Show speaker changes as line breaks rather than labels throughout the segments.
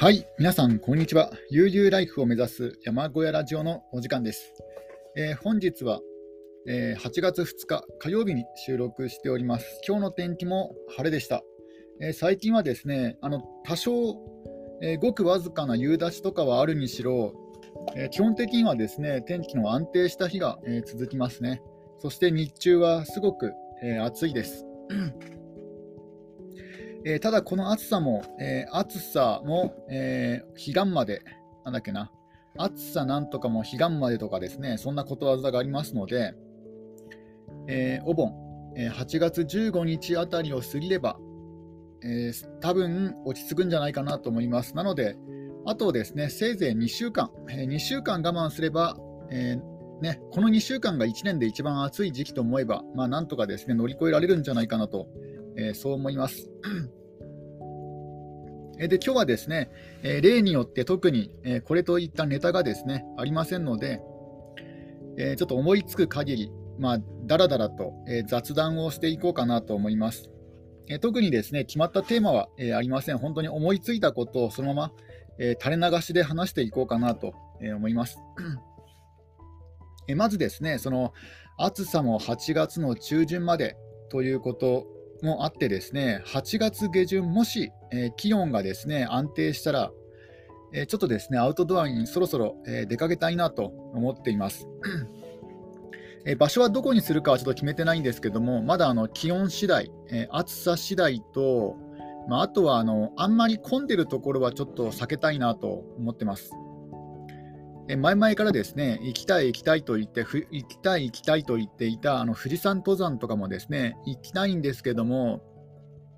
はい、皆さん、こんにちは。悠々ライフを目指す山小屋ラジオのお時間です。えー、本日は、えー、8月2日火曜日に収録しております。今日の天気も晴れでした。えー、最近はですね、あの多少、えごくわずかな夕立とかはあるにしろ、え基本的にはですね、天気の安定した日が、え続きますね。そして日中はすごく、え暑いです。えー、ただ、この暑さも、えー、暑さも、えー、彼岸まで、なんだっけな、暑さなんとかも彼岸までとかですね、そんなことわざがありますので、えお盆、え8月15日あたりを過ぎれば、えー、多分落ち着くんじゃないかなと思います。なので、あとですね、せいぜい2週間、え2週間我慢すれば、えね、この2週間が1年で一番暑い時期と思えば、まあ、なんとかですね乗り越えられるんじゃないかなとえー、そう思います。で今日はですね、え例によって特に、えこれといったネタがですねありませんので、えちょっと思いつく限り、まあ、だらだらと、え雑談をしていこうかなと思います。え特にですね決まったテーマは、えありません。本当に思いついたことをそのまま、え垂れ流しで話していこうかなと、え思います。えまずですね、その暑さも8月の中旬までということもあってですね、8月下旬、もし、えー、気温がですね安定したら、えー、ちょっとですねアウトドアにそろそろ、えー、出かけたいなと思っています。え場所はどこにするかはちょっと決めてないんですけども、まだあの気温次第、え暑さ次第と、まあ、あとはあのあんまり混んでるところはちょっと避けたいなと思ってます。前々からですね行きたい行きたいと言って行きたい行きたいと言っていたあの富士山登山とかもですね行きたいんですけども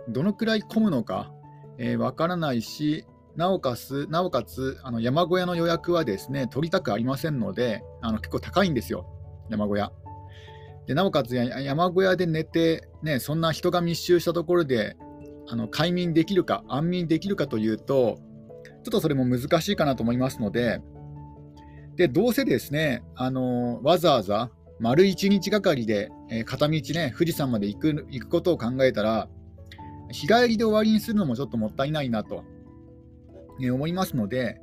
どのくらい混むのかわ、えー、からないしなおかつなおかつあの山小屋の予約はですね取りたくありませんのであの結構高いんですよ山小屋。でなおかつ山小屋で寝て、ね、そんな人が密集したところであの快眠できるか安眠できるかというとちょっとそれも難しいかなと思いますのでで、どうせですね、あのわざわざ丸1日がかりで、え、片道ね、富士山まで行く行くことを考えたら、日帰りで終わりにするのもちょっともったいないなと、ね、思いますので、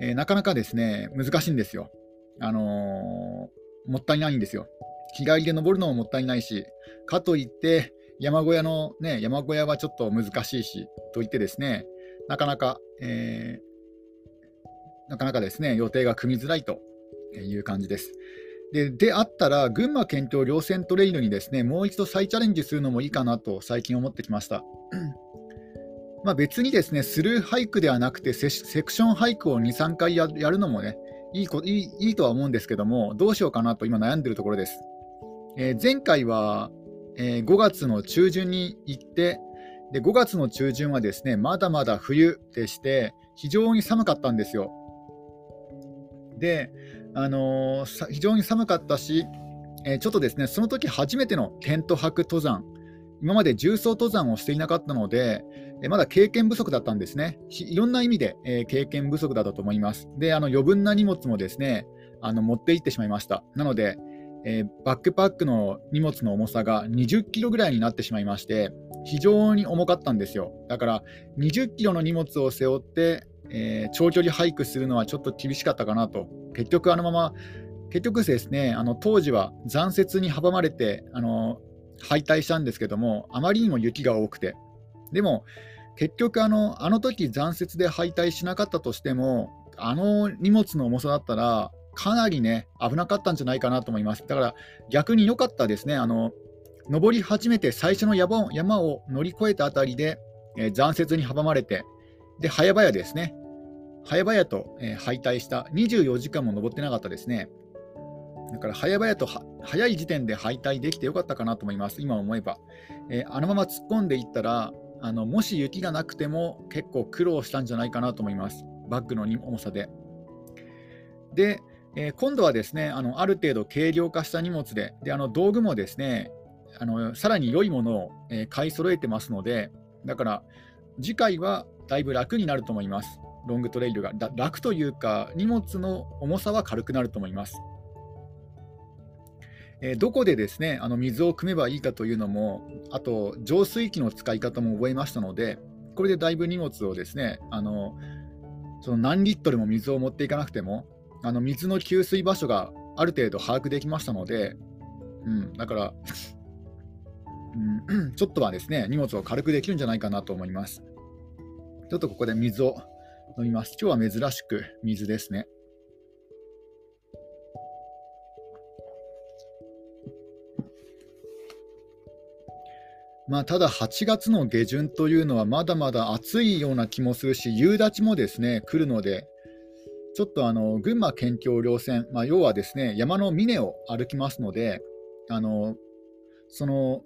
え、なかなかですね、難しいんですよ。あのー、もったいないんですよ。日帰りで登るのももったいないし、かといって、山小屋のね、山小屋はちょっと難しいし、といってですね、なかなか、えー、なかなかですね予定が組みづらいという感じです。でであったら、群馬県庁稜線トレイルにですねもう一度再チャレンジするのもいいかなと最近思ってきました。まあ、別にですねスルーハイクではなくてセクションハイクを2、3回やるのもねいいこいいいいとは思うんですけども、どうしようかなと今悩んでるところです。えー、前回は、えー、5月の中旬に行ってで、5月の中旬はですねまだまだ冬でして、非常に寒かったんですよ。で、あのー、非常に寒かったし、えー、ちょっとですね、その時初めてのテント泊登山、今まで重装登山をしていなかったので、えまだ経験不足だったんですね。いろんな意味で、えー、経験不足だったと思います。で、あの余分な荷物もですね、あの持って行ってしまいました。なので、えー、バックパックの荷物の重さが20キロぐらいになってしまいまして、非常に重かったんですよ。だから、20キロの荷物を背負って、えー、長距離ハイクするのはちょっと厳しかったかなと。結局、あのまま、結局ですね、あの当時は残雪に阻まれて、あの敗退したんですけども、あまりにも雪が多くて。でも、結局あの、あの時残雪で敗退しなかったとしても、あの荷物の重さだったら、かなりね、危なかったんじゃないかなと思います。だから逆に良かったですね。あの登り始めて最初の山山を乗り越えたあたりで、えー、残雪に阻まれて、で、早々ですね。早々と、え、敗退した。24時間も登ってなかったですね。だから早々と早い時点で敗退できてよかったかなと思います、今思えば。えー、あのまま突っ込んでいったらあの、もし雪がなくても結構苦労したんじゃないかなと思います、バッグの重さで。で、えー、今度はですねあのある程度軽量化した荷物で、であの道具もですねあのさらに良いものを、え、買い揃えてますので、だから次回はだいぶ楽になると思います。ロングトレイルが楽というか、荷物の重さは軽くなると思います。え、どこでですねあの水を汲めばいいかというのも、あと浄水器の使い方も覚えましたので、これでだいぶ荷物をですねあのその何リットルも水を持っていかなくても、あの水の給水場所がある程度把握できましたので、うん、だから、うん、ちょっとはですね、荷物を軽くできるんじゃないかなと思います。ちょっとここで水を飲みます。今日は珍しく水ですね。まあ、ただ8月の下旬というのはまだまだ暑いような気もするし、夕立もですね来るので、ちょっとあの群馬県境稜線、まあ、要はですね山の峰を歩きますので、あのその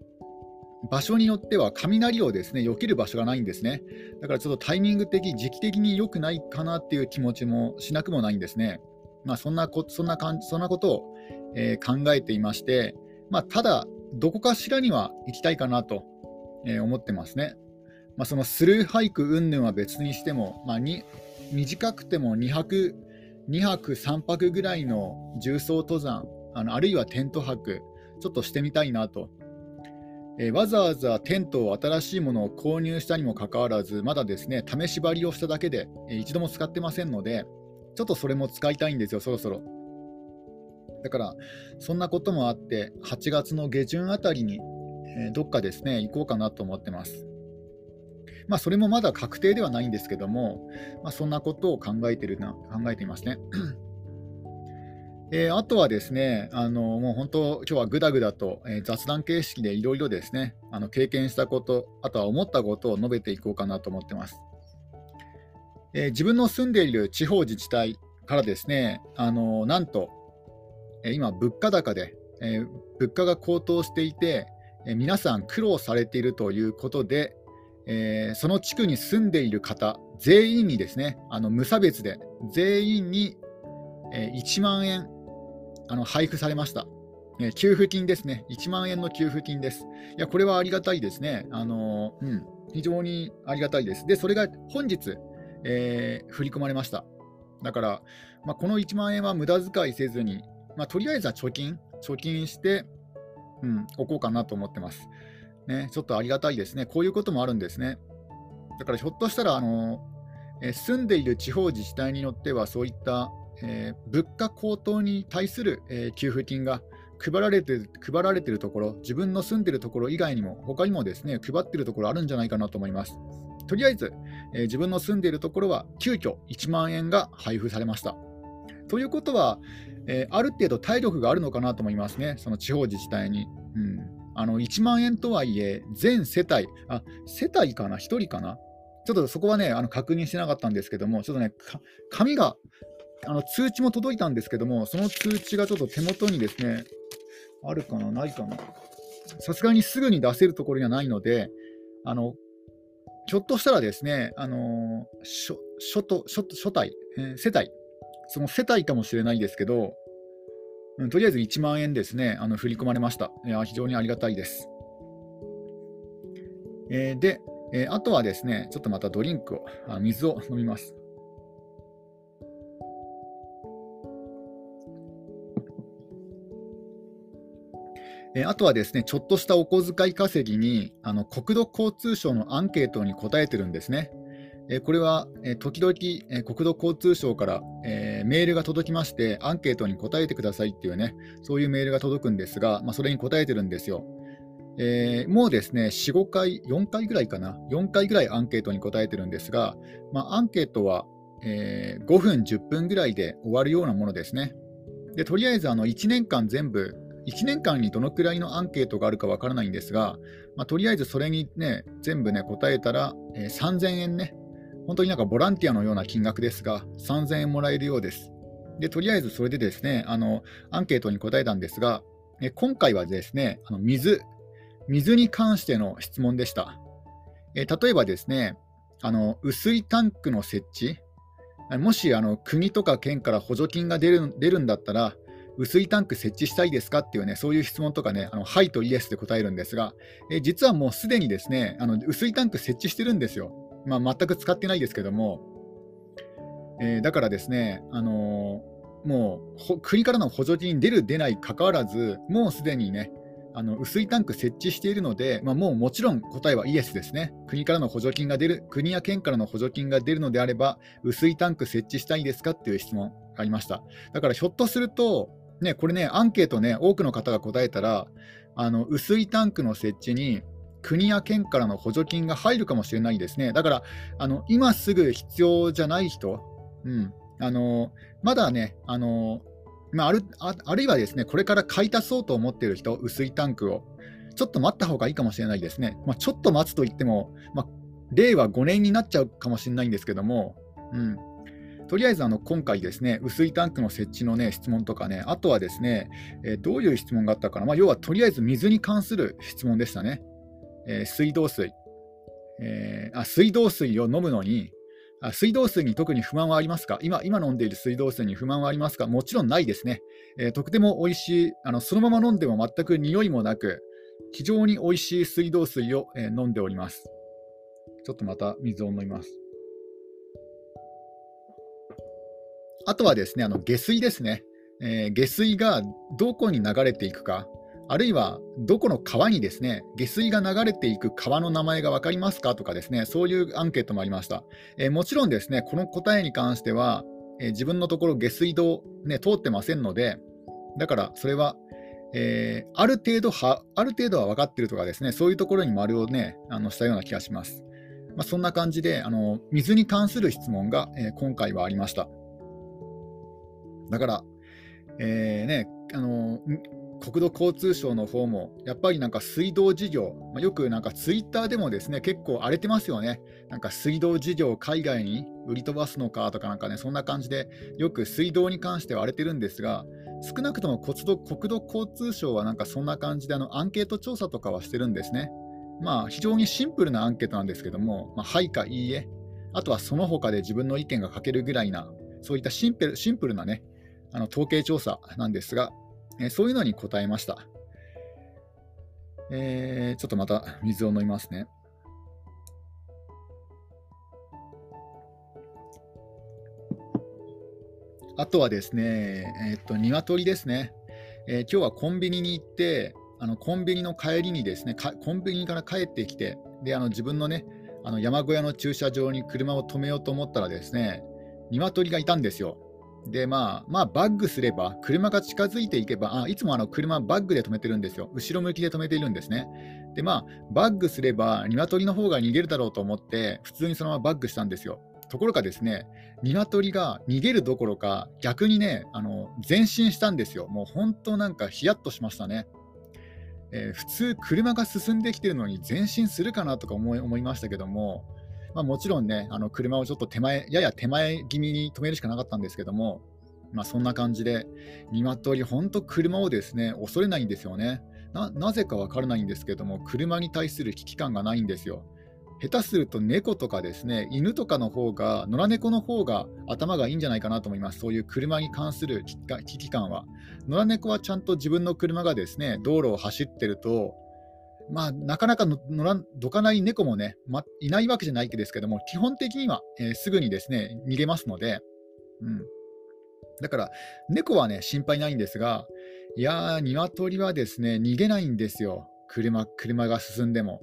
場所によっては雷をですね避ける場所がないんですね。だからちょっとタイミング的、時期的に良くないかなっていう気持ちもしなくもないんですね。まあ、そんなこそんな感じそんなことを、えー、考えていまして、まあ、ただ、どこかしらには行きたいかなと、えー、思ってますね。まあ、そのスルーハイク云々は別にしても、まあ、に短くても2泊、2泊、3泊ぐらいの重装登山、あのあるいはテント泊、ちょっとしてみたいなと。えー、わざわざテントを新しいものを購入したにもかかわらず、まだですね、試し張りをしただけで、えー、一度も使ってませんので、ちょっとそれも使いたいんですよ、そろそろ。だから、そんなこともあって、8月の下旬あたりに、えどっかですね、行こうかなと思ってます。まあ、それもまだ確定ではないんですけども、まあ、そんなことを考えてるな考えていますね。えー、あとはですね、あのもう本当、今日はぐだぐだと、えー、雑談形式でいろいろですね、あの経験したこと、あとは思ったことを述べていこうかなと思ってます。えー、自分の住んでいる地方自治体からですね、あのなんと、え今、物価高で、え物価が高騰していて、え皆さん苦労されているということで、えその地区に住んでいる方全員にですね、あの無差別で全員に、え1万円あの配布されました。給付金ですね、1万円の給付金です。いや、これはありがたいですね。あのうん、非常にありがたいです。で、それが本日、えー、振り込まれました。だから、まあ、この1万円は無駄遣いせずに、まあ、とりあえずは貯金、貯金して、うん、おこうかなと思ってます。ね、ちょっとありがたいですね。こういうこともあるんですね。だからひょっとしたら、あのえ住んでいる地方自治体によっては、そういった、えー、物価高騰に対する、えー、給付金が配られて配られてるところ、自分の住んでるところ以外にも、他にもですね配ってるところあるんじゃないかなと思います。とりあえず、えー、自分の住んでいるところは急遽1万円が配布されました。ということは、えー、ある程度体力があるのかなと思いますね、その地方自治体に。うん、あの1万円とはいえ、全世帯、あ世帯かな、1人かな、ちょっとそこはね、あの確認してなかったんですけども、ちょっとね、紙が、あの通知も届いたんですけども、その通知がちょっと手元にですね、あるかな、ないかな。さすがにすぐに出せるところにはないので、あのひょっとしたらですね、あの初初初初体、えー、世帯、その世帯かもしれないですけど、うん、とりあえず1万円ですね、あの振り込まれました。いや非常にありがたいです。えー、で、えー、あとはですね、ちょっとまたドリンクを、あ水を飲みます。えあとはですね、ちょっとしたお小遣い稼ぎに、あの国土交通省のアンケートに答えてるんですね。えこれは、え時々、え国土交通省から、えメールが届きまして、アンケートに答えてくださいっていうね、そういうメールが届くんですが、まあ、それに答えてるんですよ。えー、もうですね、4、5回、4回ぐらいかな、4回ぐらいアンケートに答えてるんですが、まあ、アンケートは、えー、5分、10分ぐらいで終わるようなものですね。でとりあえずあの1年間全部、1年間にどのくらいのアンケートがあるかわからないんですが、まあ、とりあえずそれにね、全部ね、答えたら、えー、3000円ね、本当になんかボランティアのような金額ですが、3000円もらえるようです。で、とりあえずそれでですね、あの、アンケートに答えたんですが、え今回はですね、あの水、水に関しての質問でした。え例えばですね、あの、雨水タンクの設置、もしあの国とか県から補助金が出る出るんだったら、雨水タンク設置したいですかっていうね、そういう質問とかね、あのはいとイエスで答えるんですが、え実はもうすでにですね、あの雨水タンク設置してるんですよ。まあ、全く使ってないですけども、えー、だからですね、あのー、もう国からの補助金出る、出ないかかわらず、もうすでにね、あの薄いタンク設置しているので、まあ、もうもちろん答えはイエスですね。国からの補助金が出る、国や県からの補助金が出るのであれば、薄いタンク設置したいですかっていう質問がありました。だからひょっとすると、ね、これね、アンケートね、多くの方が答えたら、あの薄いタンクの設置に国や県からの補助金が入るかもしれないですね。だから、あの今すぐ必要じゃない人、うん、あのまだね、あのまあ、あるああるいはですね、これから買い足そうと思っている人、薄いタンクを、ちょっと待った方がいいかもしれないですね。まあ、ちょっと待つといっても、まあ、令和5年になっちゃうかもしれないんですけども、うん、とりあえずあの今回ですね、薄いタンクの設置のね、質問とかね、あとはですね、えー、どういう質問があったかな、まあ、要はとりあえず水に関する質問でしたね。えー、水道水、えー、あ、水道水を飲むのに、あ水道水に特に不満はありますか？今今飲んでいる水道水に不満はありますか？もちろんないですね。えー、とても美味しいあの、そのまま飲んでも全く匂いもなく、非常に美味しい水道水を、えー、飲んでおります。ちょっとまた水を飲みます。あとはですね、あの下水ですね。えー、下水がどこに流れていくか、あるいはどこの川にですね下水が流れていく川の名前が分かりますかとかですねそういうアンケートもありました、えー、もちろんですねこの答えに関しては、えー、自分のところ下水道、ね、通ってませんのでだからそれは、えー、ある程度はある程度は分かってるとかですねそういうところに丸をねあのしたような気がします、まあ、そんな感じであの水に関する質問が、え今回はありました。だから、えーね、あの国土交通省の方も、やっぱりなんか水道事業、まあ、よくなんかツイッターでもですね結構荒れてますよね、なんか水道事業を海外に売り飛ばすのかとか、なんかね、そんな感じで、よく水道に関しては荒れてるんですが、少なくとも国土国土交通省はなんかそんな感じであのアンケート調査とかはしてるんですね。まあ、非常にシンプルなアンケートなんですけども、まあ、はいかいいえ、あとはその他で自分の意見が書けるぐらいな、そういったシンプルシンプルなね、あの統計調査なんですが、えそういうのに答えました。えー、ちょっとまた水を飲みますね。あとはですね、えー、っと、鶏ですね。えー、今日はコンビニに行って、あのコンビニの帰りにですね、コンビニから帰ってきて、であの自分のね、あの山小屋の駐車場に車を止めようと思ったらですね、鶏がいたんですよ。で、まあ、まあ、バッグすれば、車が近づいていけば、あいつもあの車バッグで止めてるんですよ。後ろ向きで止めているんですね。で、まあ、バッグすれば、鶏の方が逃げるだろうと思って、普通にそのままバッグしたんですよ。ところがですね、鶏が逃げるどころか、逆にね、あの前進したんですよ。もう本当なんかヒヤッとしましたね。えー、普通、車が進んできてるのに前進するかなとか思い思いましたけども、まあ、もちろんね、あの車をちょっと手前、やや手前気味に止めるしかなかったんですけども、まあ、そんな感じで、鶏、本当、車をですね恐れないんですよねな。ぜか分からないんですけども、車に対する危機感がないんですよ。下手すると猫とかですね、犬とかの方が、野良猫の方が頭がいいんじゃないかなと思います。そういう車に関する危機感は。野良猫はちゃんと自分の車がですね、道路を走ってると、まあ、なかなかのらどかない猫もね、ま、いないわけじゃないですけども、基本的には、えー、すぐにですね逃げますので、うん、だから、猫はね、心配ないんですが、いやー、鶏はですね、逃げないんですよ、車車が進んでも。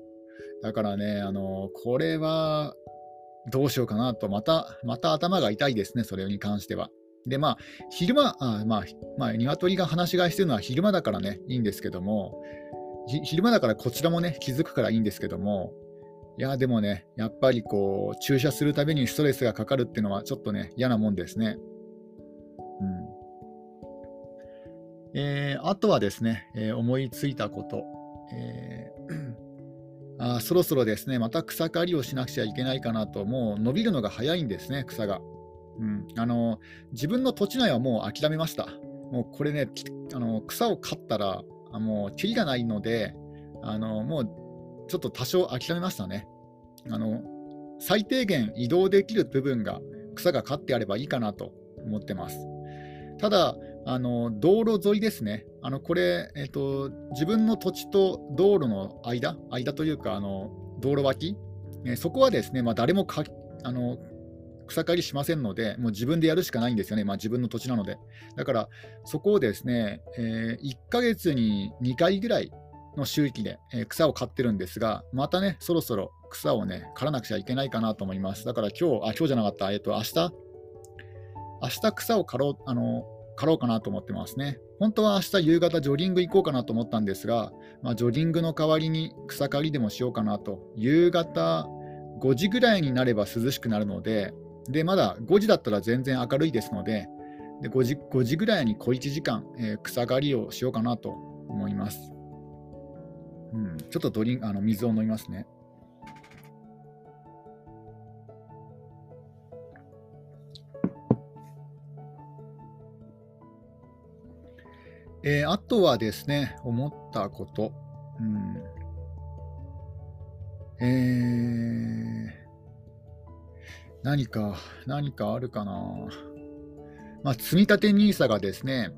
だからね、あのー、これはどうしようかなと、また、また頭が痛いですね、それに関しては。で、まあ、昼間、あまあ、まあ、鶏が放し飼いしてるのは昼間だからね、いいんですけども、昼間だからこちらもね、気づくからいいんですけども、いや、でもね、やっぱりこう、注射するたびにストレスがかかるっていうのは、ちょっとね、嫌なもんですね。うんえー、あとはですね、えー、思いついたこと、えー、あそろそろですね、また草刈りをしなくちゃいけないかなと、もう伸びるのが早いんですね、草が。うん、あの自分の土地内はもう諦めました。もうこれね、あの草を刈ったら、もう、キリがないので、あのもうちょっと多少諦めましたね。あの最低限移動できる部分が草が刈ってあればいいかなと思ってます。ただ、あの道路沿いですね、あのこれ、えっと、自分の土地と道路の間、間というか、あの道路脇、えそこはですね、まあ、誰もかあの草刈りしませんので、もう自分でやるしかないんですよね、まあ、自分の土地なので。だから、そこをですね、えー、1ヶ月に2回ぐらい、の周期で、え、草を刈ってるんですが、またね、そろそろ草をね、刈らなくちゃいけないかなと思います。だから今日、あ、今日じゃなかった、えっ、ー、と、明日、明日草を刈ろう、あの、刈ろうかなと思ってますね。本当は明日夕方ジョギング行こうかなと思ったんですが、まあ、ジョギングの代わりに草刈りでもしようかなと。夕方5時ぐらいになれば涼しくなるので、で、まだ5時だったら全然明るいですので、で 5, 時5時ぐらいに小1時間、えー、草刈りをしようかなと思います。うん、ちょっとドリンあの水を飲みますね。えー、あとはですね、思ったこと。うん、えー、何か、何かあるかな。まあ、積立 NISA がですね、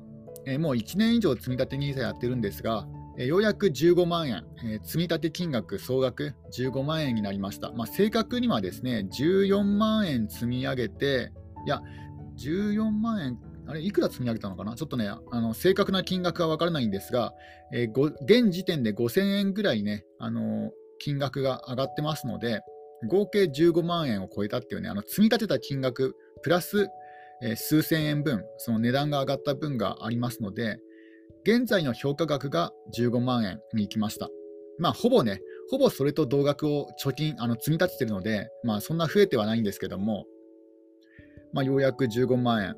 えー、もう1年以上積立 NISA やってるんですが、えー、ようやく15万円、えー、積立金額総額15万円になりました。まあ、正確にはですね、14万円積み上げて、いや、14万円あれ、いくら積み上げたのかな？ちょっとね、あの正確な金額は分からないんですが、えー、現時点で5000円ぐらいね、あの金額が上がってますので、合計15万円を超えたっていうね、あの積み立てた金額プラス、えー、数千円分、その値段が上がった分がありますので、現在の評価額が15万円に行きました。まあ、ほぼね、ほぼそれと同額を貯金、あの積み立ててるので、まあ、そんな増えてはないんですけども、まあ、ようやく15万円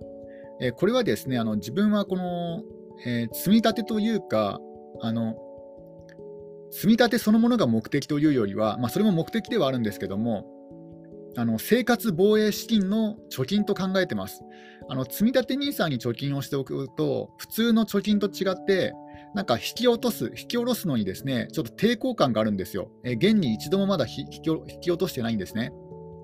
えこれはですねあの自分はこの、えー、積み立てというかあの積み立てそのものが目的というよりは、まあ、それも目的ではあるんですけどもあの生活防衛資金の貯金と考えてます。あの積立 NISA に貯金をしておくと普通の貯金と違ってなんか引き落とす、引き下ろすのにですねちょっと抵抗感があるんですよ。え現に一度もまだ引き落としてないんですね。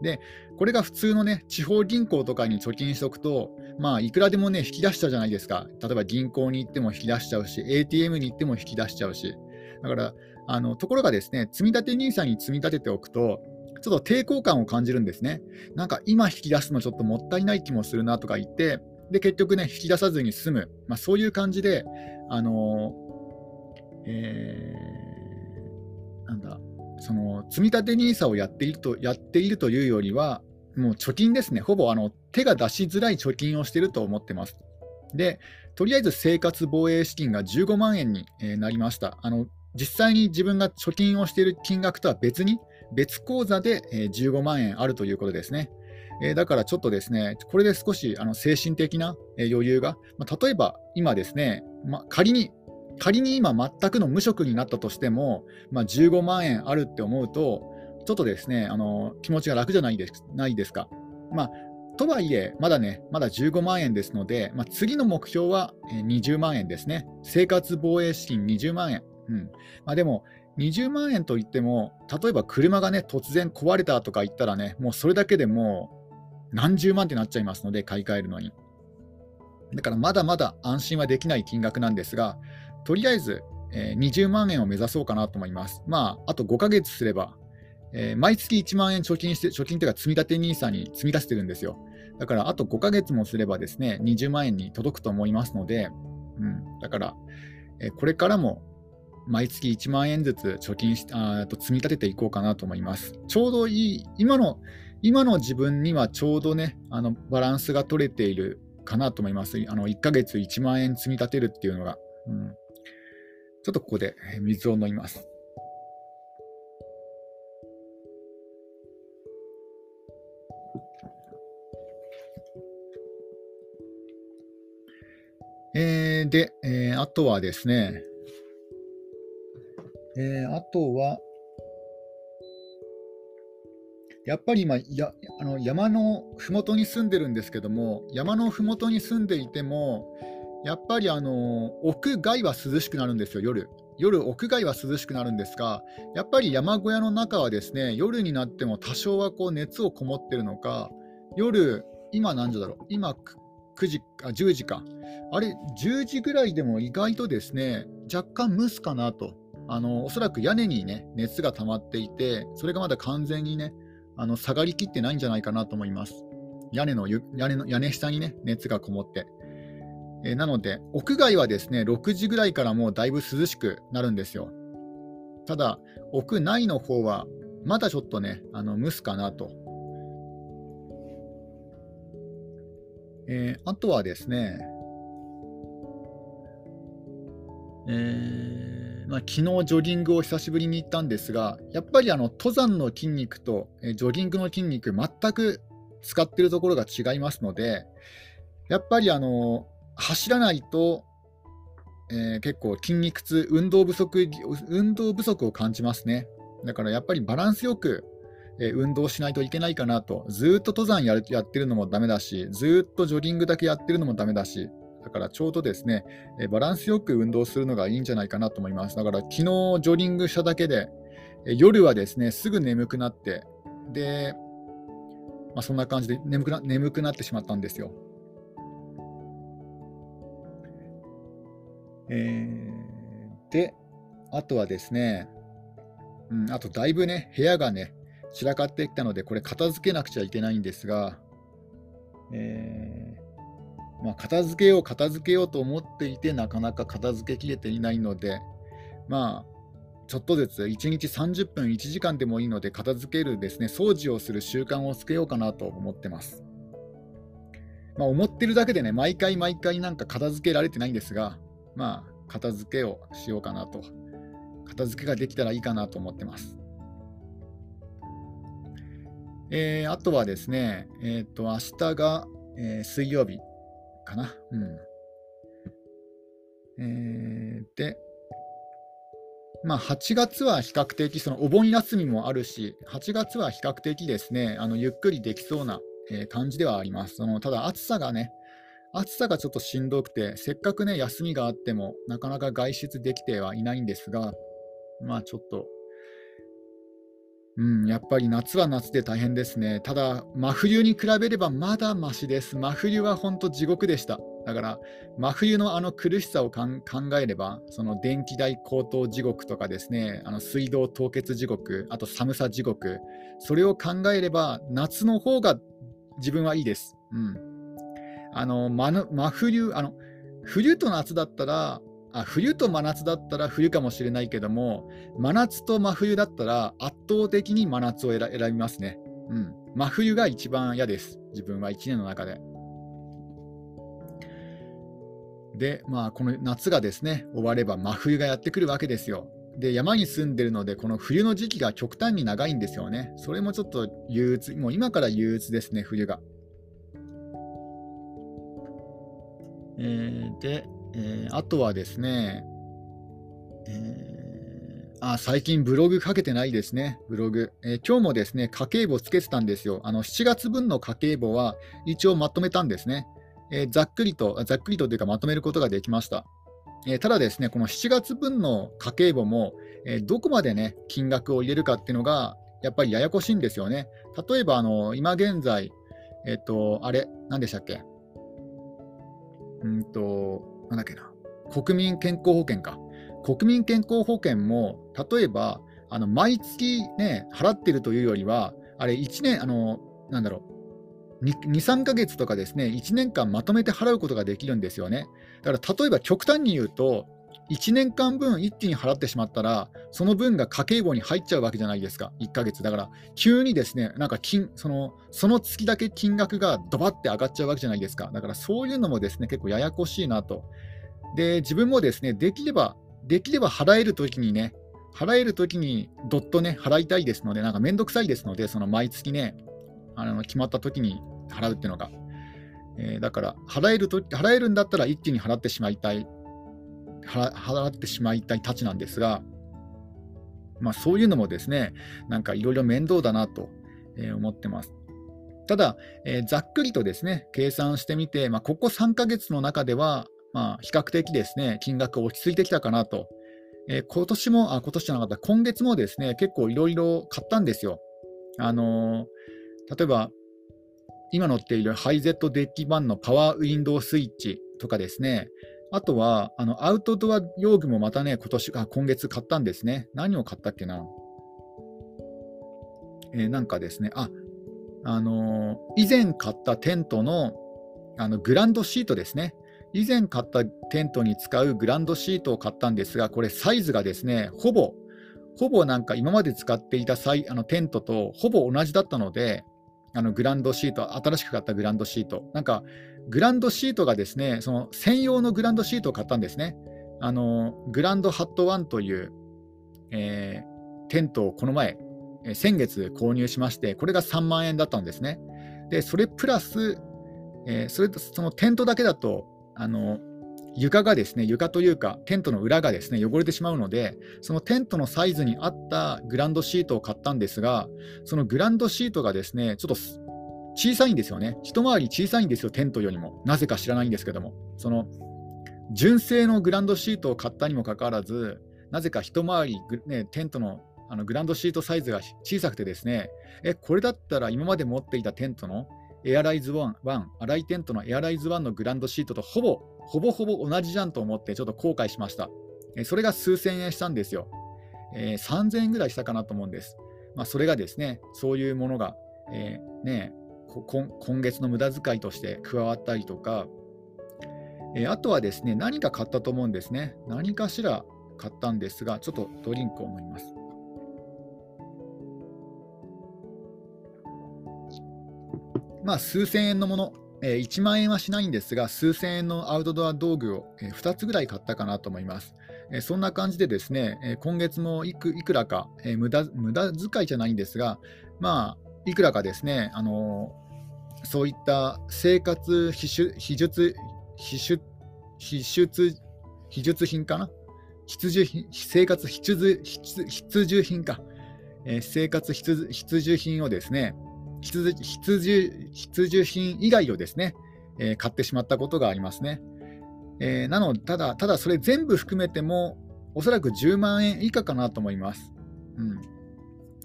で、これが普通のね、地方銀行とかに貯金しておくと、まあ、いくらでもね、引き出しちゃうじゃないですか。例えば銀行に行っても引き出しちゃうし、ATM に行っても引き出しちゃうし。だから、あのところがですね、積立 NISA に積み立てておくと、ちょっと抵抗感を感じるんですね。なんか今引き出すのちょっともったいない気もするなとか言って、で、結局ね、引き出さずに済む。まあ、そういう感じで、あのー、えー、なんだ、その積立 NISA をやっているとやっているというよりは、もう貯金ですね、ほぼあの手が出しづらい貯金をしていると思ってます。で、とりあえず生活防衛資金が15万円になりました。あの実際に自分が貯金をしている金額とは別に、別口座で15万円あるということですね。だからちょっとですね、これで少しあの精神的な余裕が、例えば今ですね、まあ、仮に仮に今全くの無職になったとしても、まあ、15万円あるって思うと、ちょっとですね、あの気持ちが楽じゃないですないですか。まあ、とはいえ、まだね、まだ15万円ですので、まあ、次の目標は20万円ですね。生活防衛資金20万円。うんまあ、でも、20万円といっても、例えば車がね、突然壊れたとか言ったらね、もうそれだけでもう何十万ってなっちゃいますので、買い替えるのに。だからまだまだ安心はできない金額なんですが、とりあえず、えー、20万円を目指そうかなと思います。まあ、あと5ヶ月すれば、えー、毎月1万円貯金して、貯金というか積立 NISA に積み出してるんですよ。だからあと5ヶ月もすればですね、20万円に届くと思いますので、うん、だから、えー、これからも毎月1万円ずつ貯金しあと積み立てていこうかなと思います。ちょうどいい、今の今の自分にはちょうどね、あのバランスが取れているかなと思います。あの1ヶ月1万円積み立てるっていうのが。うんちょっとここで水を飲みます。えー、で、えー、あとはですね、えー、あとは、やっぱり今やあの山のふもとに住んでるんですけども、山のふもとに住んでいても、やっぱりあの屋外は涼しくなるんですよ、夜。夜、屋外は涼しくなるんですが、やっぱり山小屋の中はですね夜になっても多少はこう熱をこもってるのか、夜、今何時だろう、今9時あ10時か、あれ、10時ぐらいでも意外とですね若干蒸すかなと、あのおそらく屋根にね熱が溜まっていて、それがまだ完全にねあの下がりきってないんじゃないかなと思います。屋根の屋根の屋根下にね熱がこもって。えなので、屋外はですね6時ぐらいからもうだいぶ涼しくなるんですよ。ただ、屋内の方は、まだちょっとね、あの蒸すかなと。えー、あとはですね、えーまあ、昨日ジョギングを久しぶりに行ったんですが、やっぱりあの登山の筋肉と、えジョギングの筋肉、全く使ってるところが違いますので、やっぱりあの走らないと、えー、結構筋肉痛、運動不足、運動不足を感じますね。だからやっぱりバランスよく、えー、運動しないといけないかなと、ずっと登山やるやってるのもダメだし、ずっとジョギングだけやってるのもダメだし、だからちょうどですね、え、バランスよく運動するのがいいんじゃないかなと思います。だから昨日ジョギングしただけで、え夜はですね、すぐ眠くなって、で、まあ、そんな感じで眠くな眠くなってしまったんですよ。えー、で、あとはですね、うん、あとだいぶね、部屋がね、散らかってきたので、これ片付けなくちゃいけないんですが、えー、まあ、片付けよう、片付けようと思っていて、なかなか片付けきれていないので、まあ、ちょっとずつ1日30分、1時間でもいいので片付けるですね、掃除をする習慣をつけようかなと思ってます。まあ、思ってるだけでね、毎回毎回なんか片付けられてないんですが、まあ、片付けをしようかなと。片付けができたらいいかなと思ってます。えー、あとはですね、えっ、ー、と、明日が、えー、水曜日かな。うん。えー、で、まあ、8月は比較的、そのお盆休みもあるし、8月は比較的ですね、あのゆっくりできそうな、え感じではあります。そのただ、暑さがね、暑さがちょっとしんどくて、せっかくね、休みがあっても、なかなか外出できてはいないんですが、まあちょっと、うん、やっぱり夏は夏で大変ですね。ただ、真冬に比べればまだましです。真冬は本当地獄でした。だから、真冬のあの苦しさを考えれば、その電気代高騰地獄とかですね、あの水道凍結地獄、あと寒さ地獄、それを考えれば、夏の方が自分はいいです。うんあの真真冬あの、冬と夏だったらあ、冬と真夏だったら冬かもしれないけども、真夏と真冬だったら圧倒的に真夏を選びますね。うん。真冬が一番嫌です。自分は1年の中で。で、まあ、この夏がですね、終われば真冬がやってくるわけですよ。で、山に住んでるので、この冬の時期が極端に長いんですよね。それもちょっと憂鬱、もう今から憂鬱ですね、冬が。えー、で、えー、あとはですね、えー、あ最近ブログかけてないですね、ブログ。えー、今日もですね、家計簿つけてたんですよ。あの7月分の家計簿は一応まとめたんですね。えー、ざっくりと、ざっくりとというかまとめることができました。え、ただですね、この7月分の家計簿も、え、どこまでね、金額を入れるかっていうのが、やっぱりややこしいんですよね。例えば、あの今現在、えっ、と、あれ、何でしたっけ？うんと、なんだっけな、国民健康保険か。国民健康保険も、例えば、あの毎月ね、払ってるというよりは、あれ、1年、あの、なんだろう、2、3ヶ月とかですね、1年間まとめて払うことができるんですよね。だから、例えば極端に言うと、1年間分一気に払ってしまったら、その分が家計簿に入っちゃうわけじゃないですか、1ヶ月。だから、急にですね、なんか金そのその月だけ金額がドバって上がっちゃうわけじゃないですか。だから、そういうのもですね、結構ややこしいなと。で、自分もですね、できれば、できれば払えるときにね、払えるときにどっとね、払いたいですので、なんかめんどくさいですので、その毎月ね、あの決まったときに払うっていうのが。えー、だから、払えると、払えるんだったら一気に払ってしまいたい払ってしまいたいたちなんですが、まあ、そういうのもですね、なんかいろいろ面倒だなと思ってます。ただ、えー、ざっくりとですね、計算してみて、まあ、ここ3ヶ月の中では、まあ、比較的ですね、金額落ち着いてきたかなと。えー、今年も、あ、今年じゃなかった、今月もですね、結構いろいろ買ったんですよ。あのー、例えば、今乗っているハイゼットデッキ版のパワーウィンドウスイッチとかですね、あとは、あの、アウトドア用具もまたね、今年、あ、今月買ったんですね。何を買ったっけな？えー、なんかですね、あ、あのー、以前買ったテントの、あの、グランドシートですね。以前買ったテントに使うグランドシートを買ったんですが、これサイズがですね、ほぼ、ほぼなんか今まで使っていたあのテントとほぼ同じだったので、あのグランドシート、新しく買ったグランドシート、なんかグランドシートがですね、その専用のグランドシートを買ったんですね。あのグランドハットワンという、えー、テントをこの前、先月購入しまして、これが3万円だったんですね。で、それプラス、えー、それとそのテントだけだと、あの床がですね、床というか、テントの裏がですね、汚れてしまうので、そのテントのサイズに合ったグランドシートを買ったんですが、そのグランドシートがですね、ちょっと小さいんですよね。一回り小さいんですよ、テントよりも。なぜか知らないんですけども。その、純正のグランドシートを買ったにもかかわらず、なぜか一回り、ね、テントのあのグランドシートサイズが小さくてですね、え、これだったら今まで持っていたテントのエアライズ1、1アライテントのエアライズ1のグランドシートとほぼ、ほぼほぼ同じじゃんと思ってちょっと後悔しました。えそれが数千円したんですよ。えー、3000円ぐらいしたかなと思うんです。まあ、それがですね、そういうものが、えー、ね、今月の無駄遣いとして加わったりとか、えー、あとはですね、何か買ったと思うんですね。何かしら買ったんですが、ちょっとドリンクを飲みます。まあ、数千円のもの、えー、1万円はしないんですが、数千円のアウトドア道具を、えー、2つぐらい買ったかなと思います。えー、そんな感じでですね、え今月もいくいくらか、え無駄無駄遣いじゃないんですが、まあ、いくらかですね、あのそういった生活秘術、秘術、秘術、秘術、秘術品かな？必需品、生活必需必需品か、えー、生活必需品をですね、必需必需必需品以外をですね、えー、買ってしまったことがありますね。えー、なので、ただ、ただそれ全部含めても、おそらく10万円以下かなと思います。うん。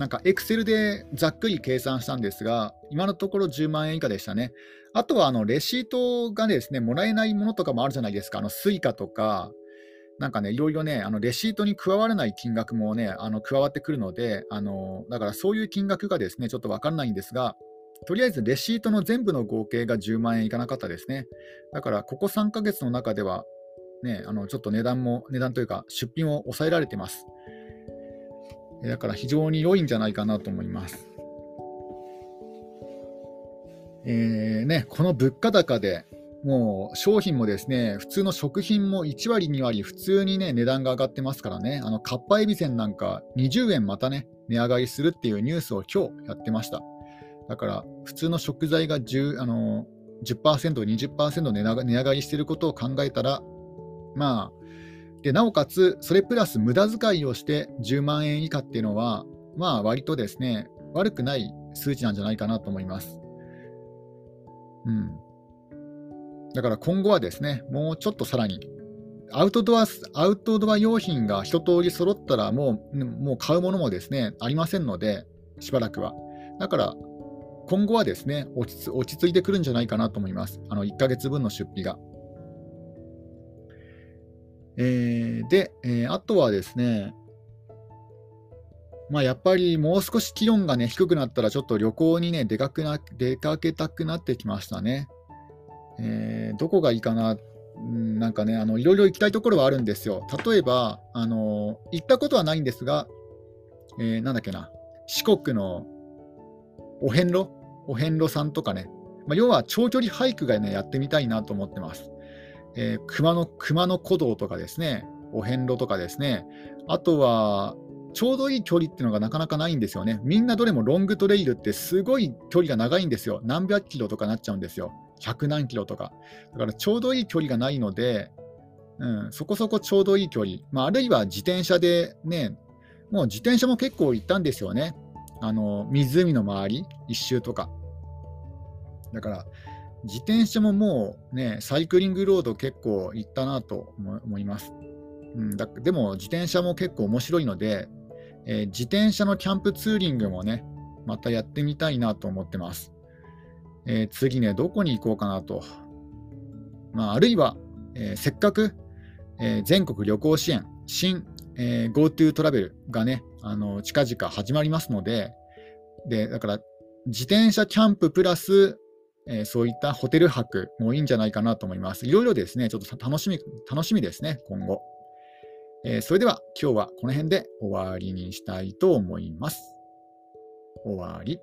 なんか、エクセルでざっくり計算したんですが、今のところ10万円以下でしたね。あとは、あの、レシートがですね、もらえないものとかもあるじゃないですか。あの、スイカとか、なんかね、いろいろね、あのレシートに加わらない金額もね、あの加わってくるので、あのだからそういう金額がですね、ちょっと分かんないんですが、とりあえずレシートの全部の合計が10万円いかなかったですね。だから、ここ3ヶ月の中では、ね、あのちょっと値段も、値段というか、出品を抑えられてます。だから非常に良いんじゃないかなと思います。えーね、この物価高で、もう商品もですね、普通の食品も1割、2割、普通にね、値段が上がってますからね、あの、かっぱえびせんなんか20円またね、値上がりするっていうニュースを今日やってました。だから、普通の食材が10、あの、10%、20%値値上がりしていることを考えたら、まあ、で、なおかつ、それプラス無駄遣いをして10万円以下っていうのは、まあ、割とですね、悪くない数値なんじゃないかなと思います。うん。だから今後はですね、もうちょっとさらに、アウトドア、アウトドア用品が一通り揃ったらもう、もう買うものもですね、ありませんので、しばらくは。だから、今後はですね、落ち落ち着いてくるんじゃないかなと思います。あの、1ヶ月分の出費が。えー、で、えー、あとはですね、まあ、やっぱりもう少し気温がね、低くなったら、ちょっと旅行にね、出かくな出かけたくなってきましたね。えー、どこがいいかな、なんかね、あのいろいろ行きたいところはあるんですよ。例えば、あの行ったことはないんですが、えー、なんだっけな、四国のお遍路？お遍路さんとかね、まあ、要は長距離ハイクがね、やってみたいなと思ってます。えー、熊の熊野古道とかですね、お遍路とかですね、あとは、ちょうどいい距離っていうのがなかなかないんですよね。みんなどれもロングトレイルってすごい距離が長いんですよ。何百キロとかなっちゃうんですよ。100何キロとか。だからちょうどいい距離がないので、うん、そこそこちょうどいい距離。まあ、あるいは自転車でね、もう自転車も結構行ったんですよね。あの、湖の周り、一周とか。だから、自転車ももうね、サイクリングロード結構行ったなと思います。うん、だでも自転車も結構面白いので、えー、自転車のキャンプツーリングもね、またやってみたいなと思ってます。えー、次ね、どこに行こうかなと。まあ、あるいは、えー、せっかく、え、全国旅行支援、新、え GoTo トラベルがね、あの近々始まりますので、でだから自転車キャンププラス、えそういったホテル泊もいいんじゃないかなと思います。いろいろですね、ちょっと楽しみ楽しみですね、今後。えー、それでは今日はこの辺で終わりにしたいと思います。終わり。